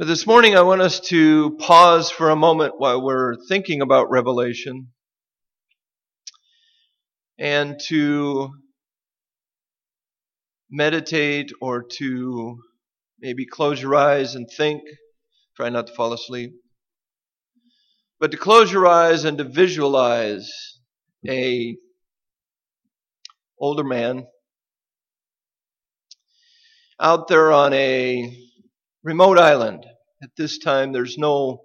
But this morning I want us to pause for a moment while we're thinking about Revelation and to meditate or to maybe close your eyes and think. Try not to fall asleep. But to close your eyes and to visualize a older man out there on a remote island. At this time, there's no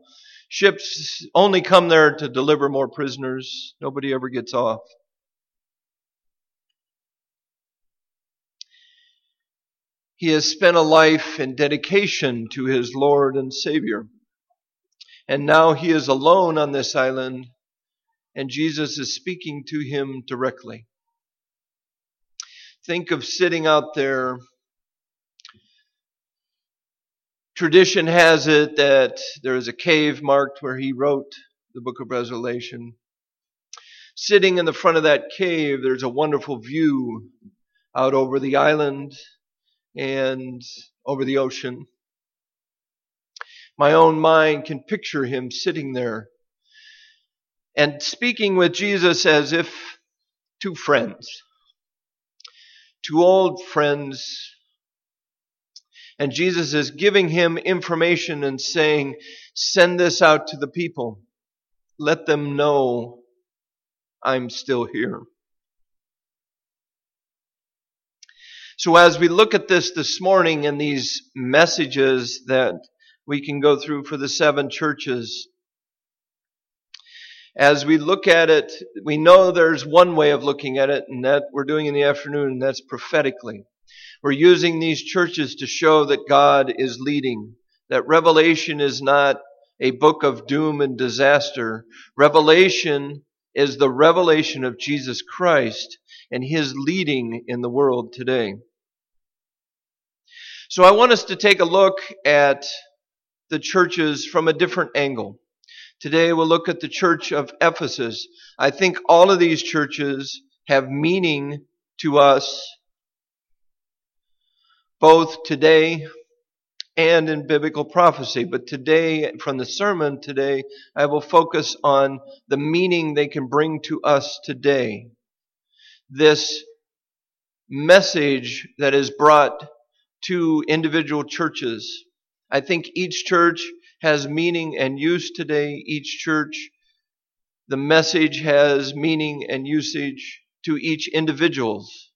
ships only come there to deliver more prisoners. Nobody ever gets off. He has spent a life in dedication to his Lord and Savior. And now he is alone on this island, and Jesus is speaking to him directly. Think of sitting out there. Tradition has it that there is a cave marked where he wrote the book of Revelation. Sitting in the front of that cave, there's a wonderful view out over the island and over the ocean. My own mind can picture him sitting there and speaking with Jesus as if two friends, two old friends. And Jesus is giving him information and saying, send this out to the people. Let them know I'm still here. So as we look at this this morning and these messages that we can go through for the seven churches. As we look at it, we know there's one way of looking at it, and that we're doing in the afternoon, and that's prophetically. We're using these churches to show that God is leading, that Revelation is not a book of doom and disaster. Revelation is the revelation of Jesus Christ and His leading in the world today. So I want us to take a look at the churches from a different angle. Today we'll look at the church of Ephesus. I think all of these churches have meaning to us both today and in biblical prophecy. But today, from the sermon today, I will focus on the meaning they can bring to us today. This message that is brought to individual churches I think each church has meaning and use today. Each church, the message has meaning and usage to each individuals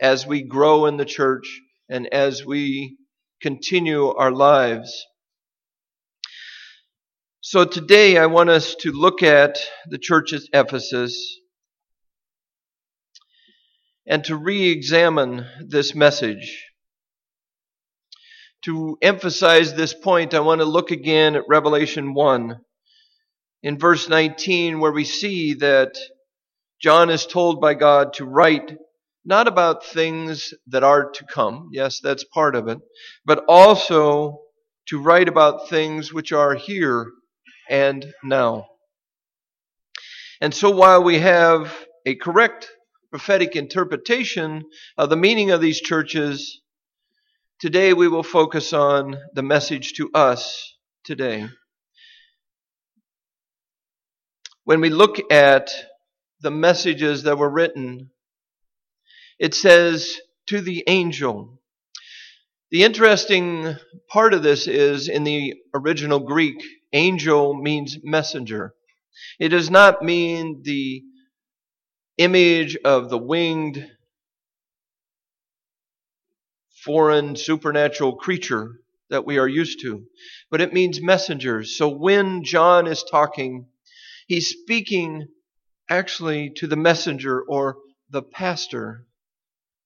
as we grow in the church and as we continue our lives. So today I want us to look at the church at Ephesus and to re-examine this message. To emphasize this point, I want to look again at Revelation 1 in verse 19 where we see that John is told by God to write not about things that are to come. Yes, that's part of it. But also to write about things which are here and now. And so while we have a correct prophetic interpretation of the meaning of these churches, Today we will focus on the message to us today. When we look at the messages that were written, it says to the angel. The interesting part of this is in the original Greek, angel means messenger. It does not mean the image of the winged foreign supernatural creature that we are used to, but it means messengers. So when John is talking, he's speaking actually to the messenger or the pastor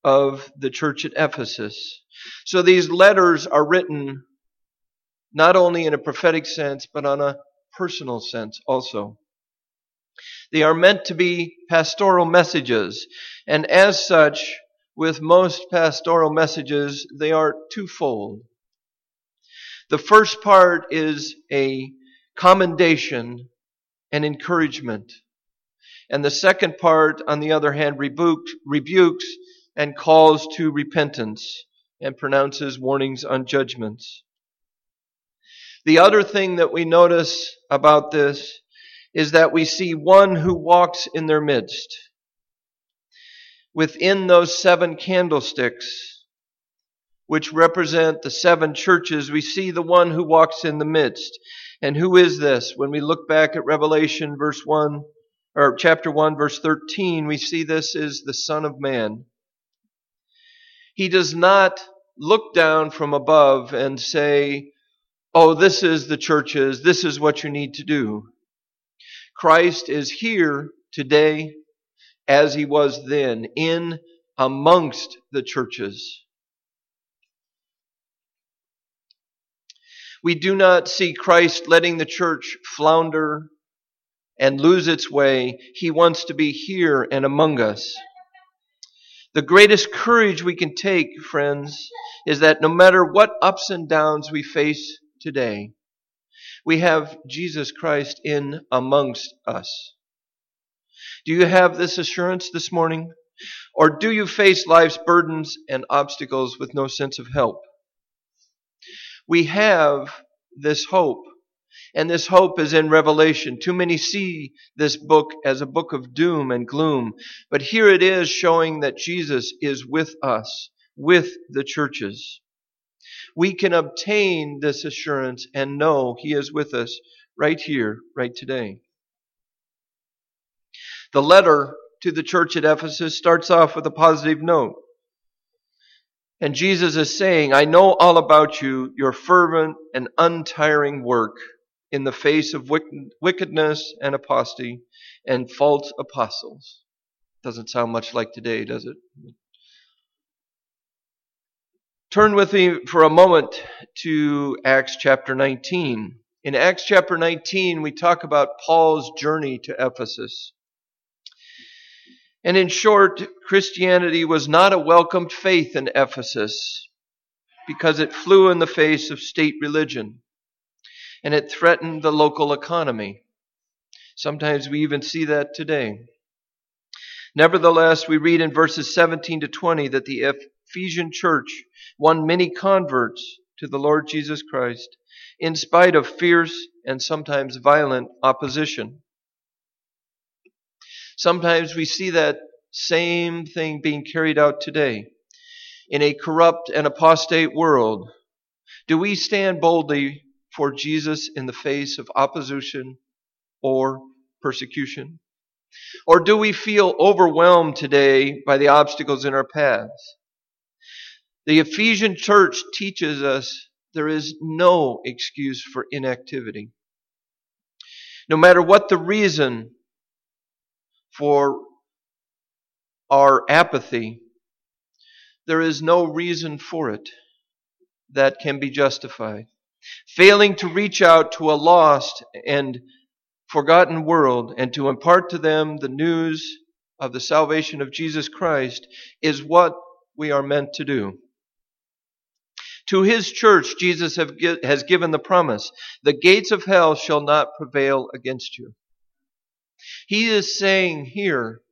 of the church at Ephesus. So these letters are written not only in a prophetic sense, but on a personal sense also. They are meant to be pastoral messages, and as such, with most pastoral messages, they are twofold. The first part is a commendation and encouragement. And the second part, on the other hand, rebukes, rebukes and calls to repentance and pronounces warnings on judgments. The other thing that we notice about this is that we see one who walks in their midst. Within those seven candlesticks, which represent the seven churches, we see the one who walks in the midst. And who is this? When we look back at Revelation verse 1, or chapter 1 verse 13, we see this is the Son of Man. He does not look down from above and say, Oh, this is the churches. This is what you need to do. Christ is here today as he was then in amongst the churches. We do not see Christ letting the church flounder and lose its way. He wants to be here and among us. The greatest courage we can take, friends, is that no matter what ups and downs we face today, we have Jesus Christ in amongst us. Do you have this assurance this morning? Or do you face life's burdens and obstacles with no sense of help? We have this hope and this hope is in Revelation. Too many see this book as a book of doom and gloom. But here it is showing that Jesus is with us, with the churches. We can obtain this assurance and know He is with us right here, right today. The letter to the church at Ephesus starts off with a positive note. And Jesus is saying, I know all about you, your fervent and untiring work in the face of wickedness and apostasy and false apostles. Doesn't sound much like today, does it? Turn with me for a moment to Acts chapter 19. In Acts chapter 19, we talk about Paul's journey to Ephesus. And in short, Christianity was not a welcomed faith in Ephesus because it flew in the face of state religion and it threatened the local economy. Sometimes we even see that today. Nevertheless, we read in verses 17 to 20 that the Ephesian church won many converts to the Lord Jesus Christ in spite of fierce and sometimes violent opposition. Sometimes we see that same thing being carried out today. In a corrupt and apostate world, do we stand boldly for Jesus in the face of opposition or persecution? Or do we feel overwhelmed today by the obstacles in our paths? The Ephesian church teaches us there is no excuse for inactivity. No matter what the reason for our apathy, there is no reason for it that can be justified failing to reach out to a lost and forgotten world and to impart to them the news of the salvation of Jesus Christ is what we are meant to do. To his church, Jesus has given the promise the gates of hell shall not prevail against you. He is saying here,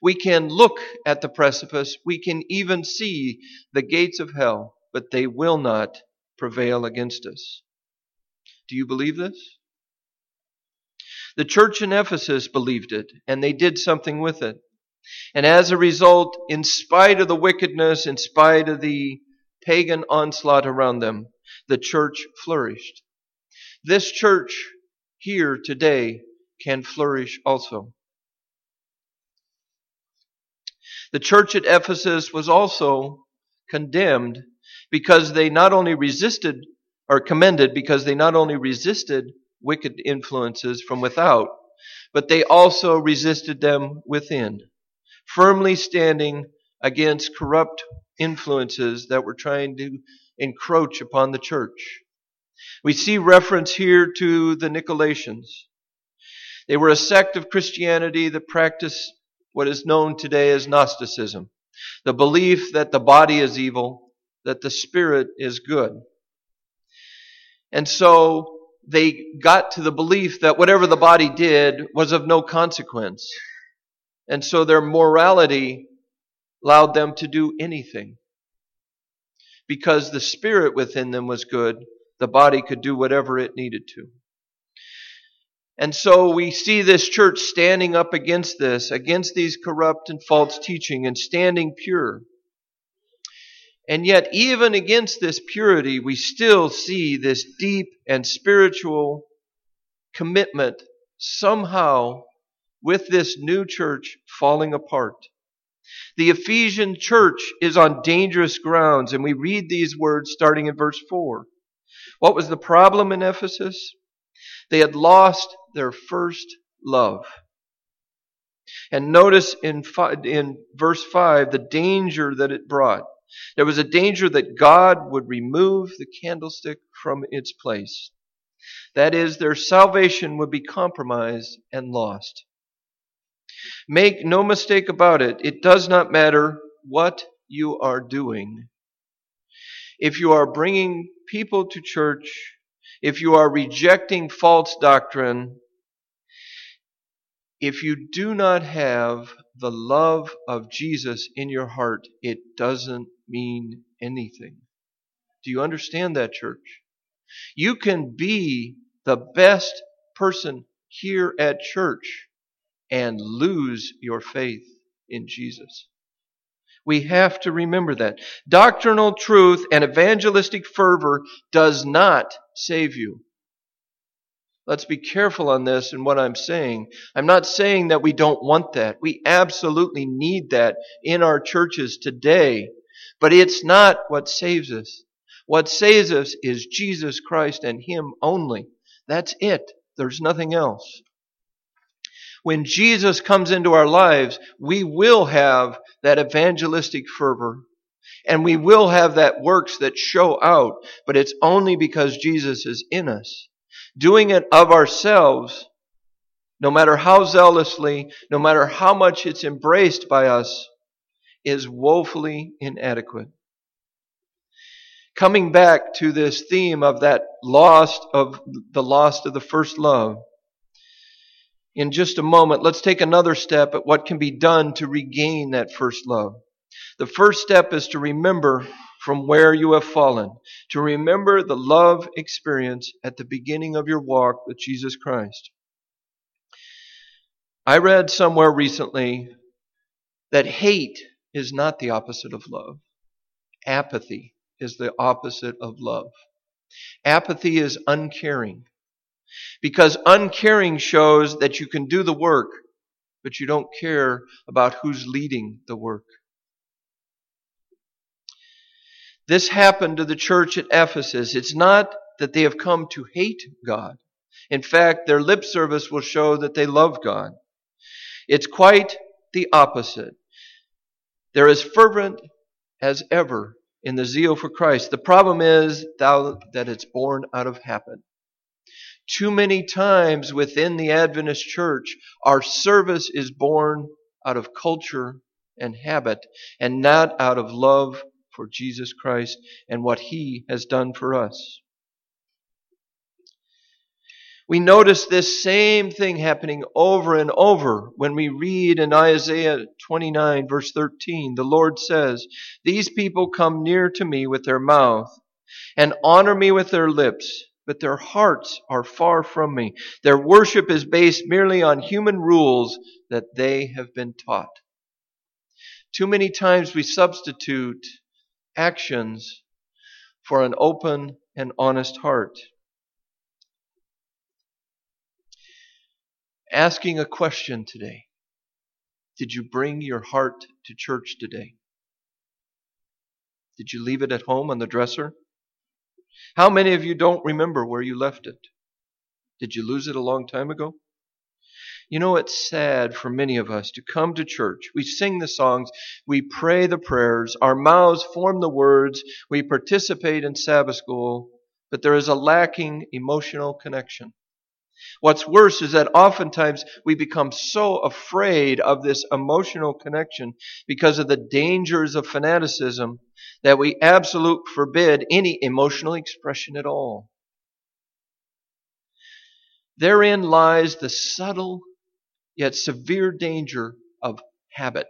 we can look at the precipice, we can even see the gates of hell, but they will not prevail against us. Do you believe this? The church in Ephesus believed it, and they did something with it. And as a result, in spite of the wickedness, in spite of the pagan onslaught around them, the church flourished. This church here today can flourish also. The church at Ephesus was also condemned because they not only resisted, or commended because they not only resisted wicked influences from without, but they also resisted them within, firmly standing against corrupt influences that were trying to encroach upon the church. We see reference here to the Nicolaitans. They were a sect of Christianity that practiced what is known today as Gnosticism, the belief that the body is evil that the Spirit is good. And so they got to the belief that whatever the body did was of no consequence. And so their morality allowed them to do anything. Because the Spirit within them was good, the body could do whatever it needed to. And so we see this church standing up against this, against these corrupt and false teaching, and standing pure. And yet, even against this purity, we still see this deep and spiritual commitment somehow with this new church falling apart. The Ephesian church is on dangerous grounds, and we read these words starting in verse 4. What was the problem in Ephesus? They had lost their first love. And notice in, in verse 5 the danger that it brought. There was a danger that God would remove the candlestick from its place. That is, their salvation would be compromised and lost. Make no mistake about it, it does not matter what you are doing. If you are bringing people to church, if you are rejecting false doctrine, if you do not have the love of Jesus in your heart, it doesn't mean anything. Do you understand that, church? You can be the best person here at church and lose your faith in Jesus. We have to remember that. Doctrinal truth and evangelistic fervor does not save you. Let's be careful on this and what I'm saying. I'm not saying that we don't want that. We absolutely need that in our churches today. But it's not what saves us. What saves us is Jesus Christ and Him only. That's it. There's nothing else. When Jesus comes into our lives, we will have that evangelistic fervor and we will have that works that show out, but it's only because Jesus is in us. Doing it of ourselves, no matter how zealously, no matter how much it's embraced by us, is woefully inadequate. Coming back to this theme of that lost of the lost of the first love, in just a moment, let's take another step at what can be done to regain that first love. The first step is to remember from where you have fallen, to remember the love experience at the beginning of your walk with Jesus Christ. I read somewhere recently that hate is not the opposite of love. Apathy is the opposite of love. Apathy is uncaring. Because uncaring shows that you can do the work, but you don't care about who's leading the work. This happened to the church at Ephesus. It's not that they have come to hate God. In fact, their lip service will show that they love God. It's quite the opposite. They're as fervent as ever in the zeal for Christ. The problem is thou that it's born out of habit. Too many times within the Adventist church, our service is born out of culture and habit and not out of love for Jesus Christ and what He has done for us. We notice this same thing happening over and over when we read in Isaiah 29 verse 13. The Lord says, These people come near to me with their mouth and honor me with their lips, but their hearts are far from me. Their worship is based merely on human rules that they have been taught. Too many times we substitute actions for an open and honest heart. Asking a question today. Did you bring your heart to church today? Did you leave it at home on the dresser? How many of you don't remember where you left it? Did you lose it a long time ago? You know, it's sad for many of us to come to church. We sing the songs, we pray the prayers, our mouths form the words, we participate in Sabbath school, but there is a lacking emotional connection. What's worse is that oftentimes we become so afraid of this emotional connection because of the dangers of fanaticism that we absolutely forbid any emotional expression at all. Therein lies the subtle yet severe danger of habit.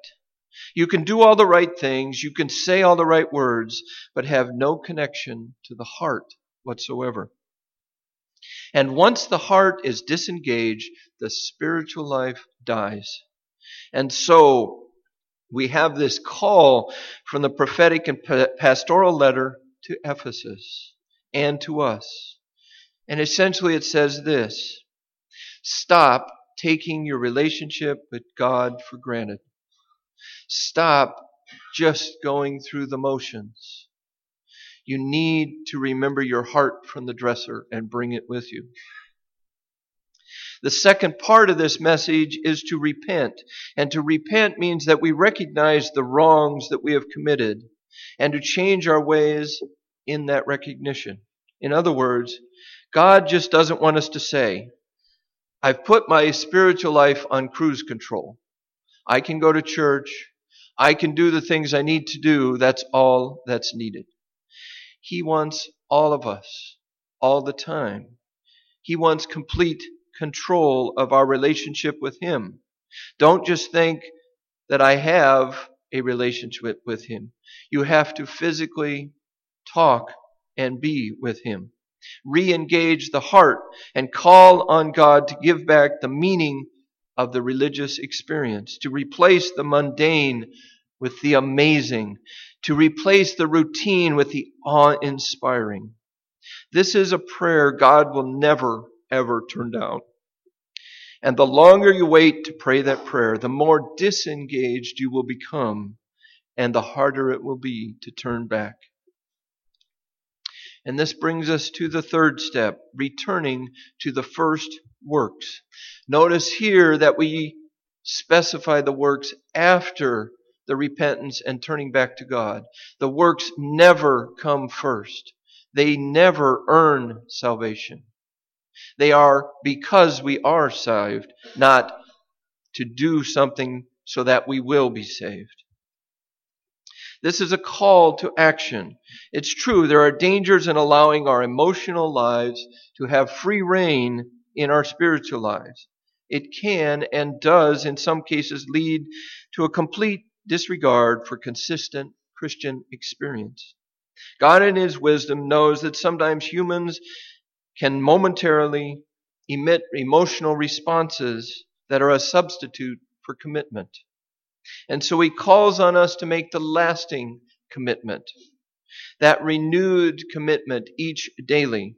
You can do all the right things, you can say all the right words, but have no connection to the heart whatsoever. And once the heart is disengaged, the spiritual life dies. And so we have this call from the prophetic and pastoral letter to Ephesus and to us. And essentially it says this Stop taking your relationship with God for granted. Stop just going through the motions. You need to remember your heart from the dresser and bring it with you. The second part of this message is to repent. And to repent means that we recognize the wrongs that we have committed and to change our ways in that recognition. In other words, God just doesn't want us to say, I've put my spiritual life on cruise control. I can go to church. I can do the things I need to do. That's all that's needed. He wants all of us, all the time. He wants complete control of our relationship with Him. Don't just think that I have a relationship with Him. You have to physically talk and be with Him. Re engage the heart and call on God to give back the meaning of the religious experience, to replace the mundane with the amazing, to replace the routine with the awe inspiring. This is a prayer God will never, ever turn down. And the longer you wait to pray that prayer, the more disengaged you will become, and the harder it will be to turn back. And this brings us to the third step, returning to the first works. Notice here that we specify the works after the repentance and turning back to God. The works never come first. They never earn salvation. They are because we are saved, not to do something so that we will be saved. This is a call to action. It's true, there are dangers in allowing our emotional lives to have free reign in our spiritual lives. It can and does, in some cases, lead to a complete disregard for consistent Christian experience. God, in His wisdom, knows that sometimes humans can momentarily emit emotional responses that are a substitute for commitment. And so He calls on us to make the lasting commitment, that renewed commitment each daily.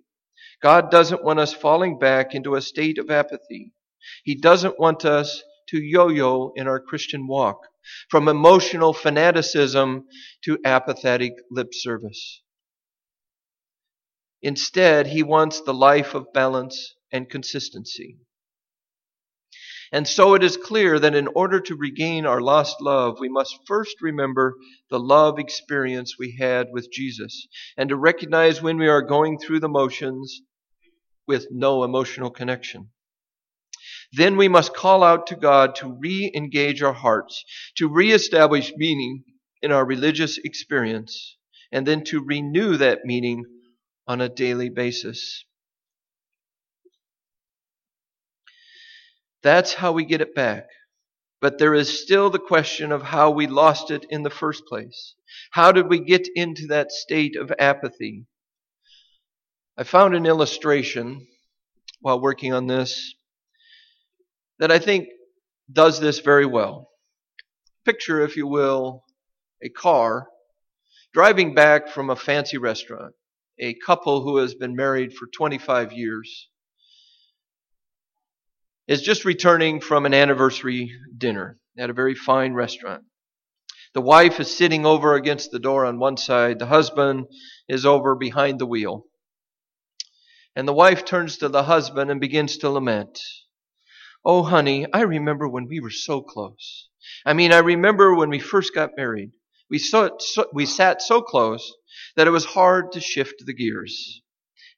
God doesn't want us falling back into a state of apathy. He doesn't want us to yo yo in our Christian walk from emotional fanaticism to apathetic lip service. Instead, he wants the life of balance and consistency. And so it is clear that in order to regain our lost love, we must first remember the love experience we had with Jesus and to recognize when we are going through the motions with no emotional connection. Then we must call out to God to re engage our hearts, to re establish meaning in our religious experience, and then to renew that meaning on a daily basis. That's how we get it back. But there is still the question of how we lost it in the first place. How did we get into that state of apathy? I found an illustration while working on this that I think does this very well. Picture, if you will, a car driving back from a fancy restaurant, a couple who has been married for 25 years is just returning from an anniversary dinner at a very fine restaurant. The wife is sitting over against the door on one side, the husband is over behind the wheel. And the wife turns to the husband and begins to lament. Oh, honey, I remember when we were so close. I mean, I remember when we first got married. We, so, we sat so close that it was hard to shift the gears.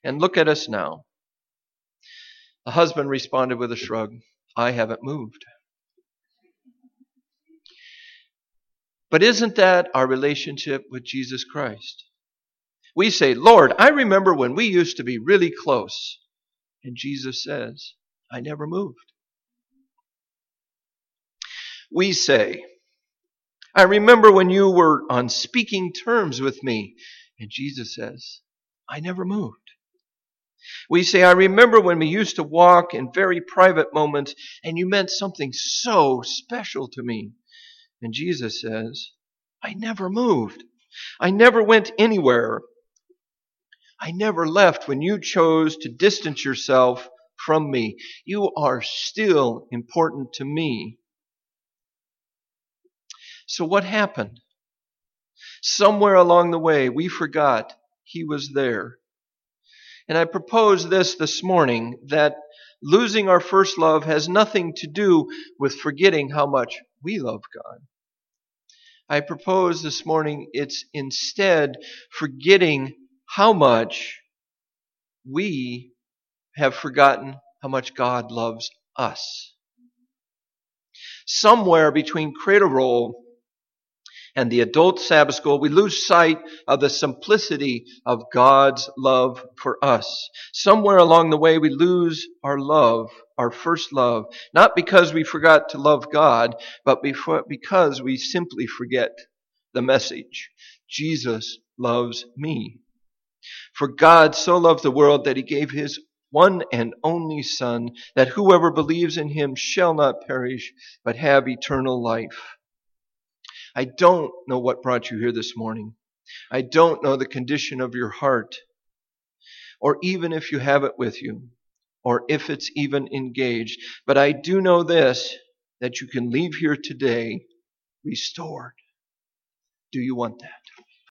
And look at us now. The husband responded with a shrug I haven't moved. But isn't that our relationship with Jesus Christ? We say, Lord, I remember when we used to be really close. And Jesus says, I never moved we say, I remember when you were on speaking terms with me. And Jesus says, I never moved. We say, I remember when we used to walk in very private moments and you meant something so special to me. And Jesus says, I never moved. I never went anywhere. I never left when you chose to distance yourself from me. You are still important to me. So what happened? Somewhere along the way, we forgot he was there. And I propose this this morning that losing our first love has nothing to do with forgetting how much we love God. I propose this morning it's instead forgetting how much we have forgotten how much God loves us. Somewhere between Cradle Roll and the adult Sabbath school, we lose sight of the simplicity of God's love for us. Somewhere along the way, we lose our love, our first love, not because we forgot to love God, but because we simply forget the message. Jesus loves me. For God so loved the world that he gave his one and only Son, that whoever believes in him shall not perish, but have eternal life. I don't know what brought you here this morning. I don't know the condition of your heart, or even if you have it with you, or if it's even engaged. But I do know this that you can leave here today restored. Do you want that?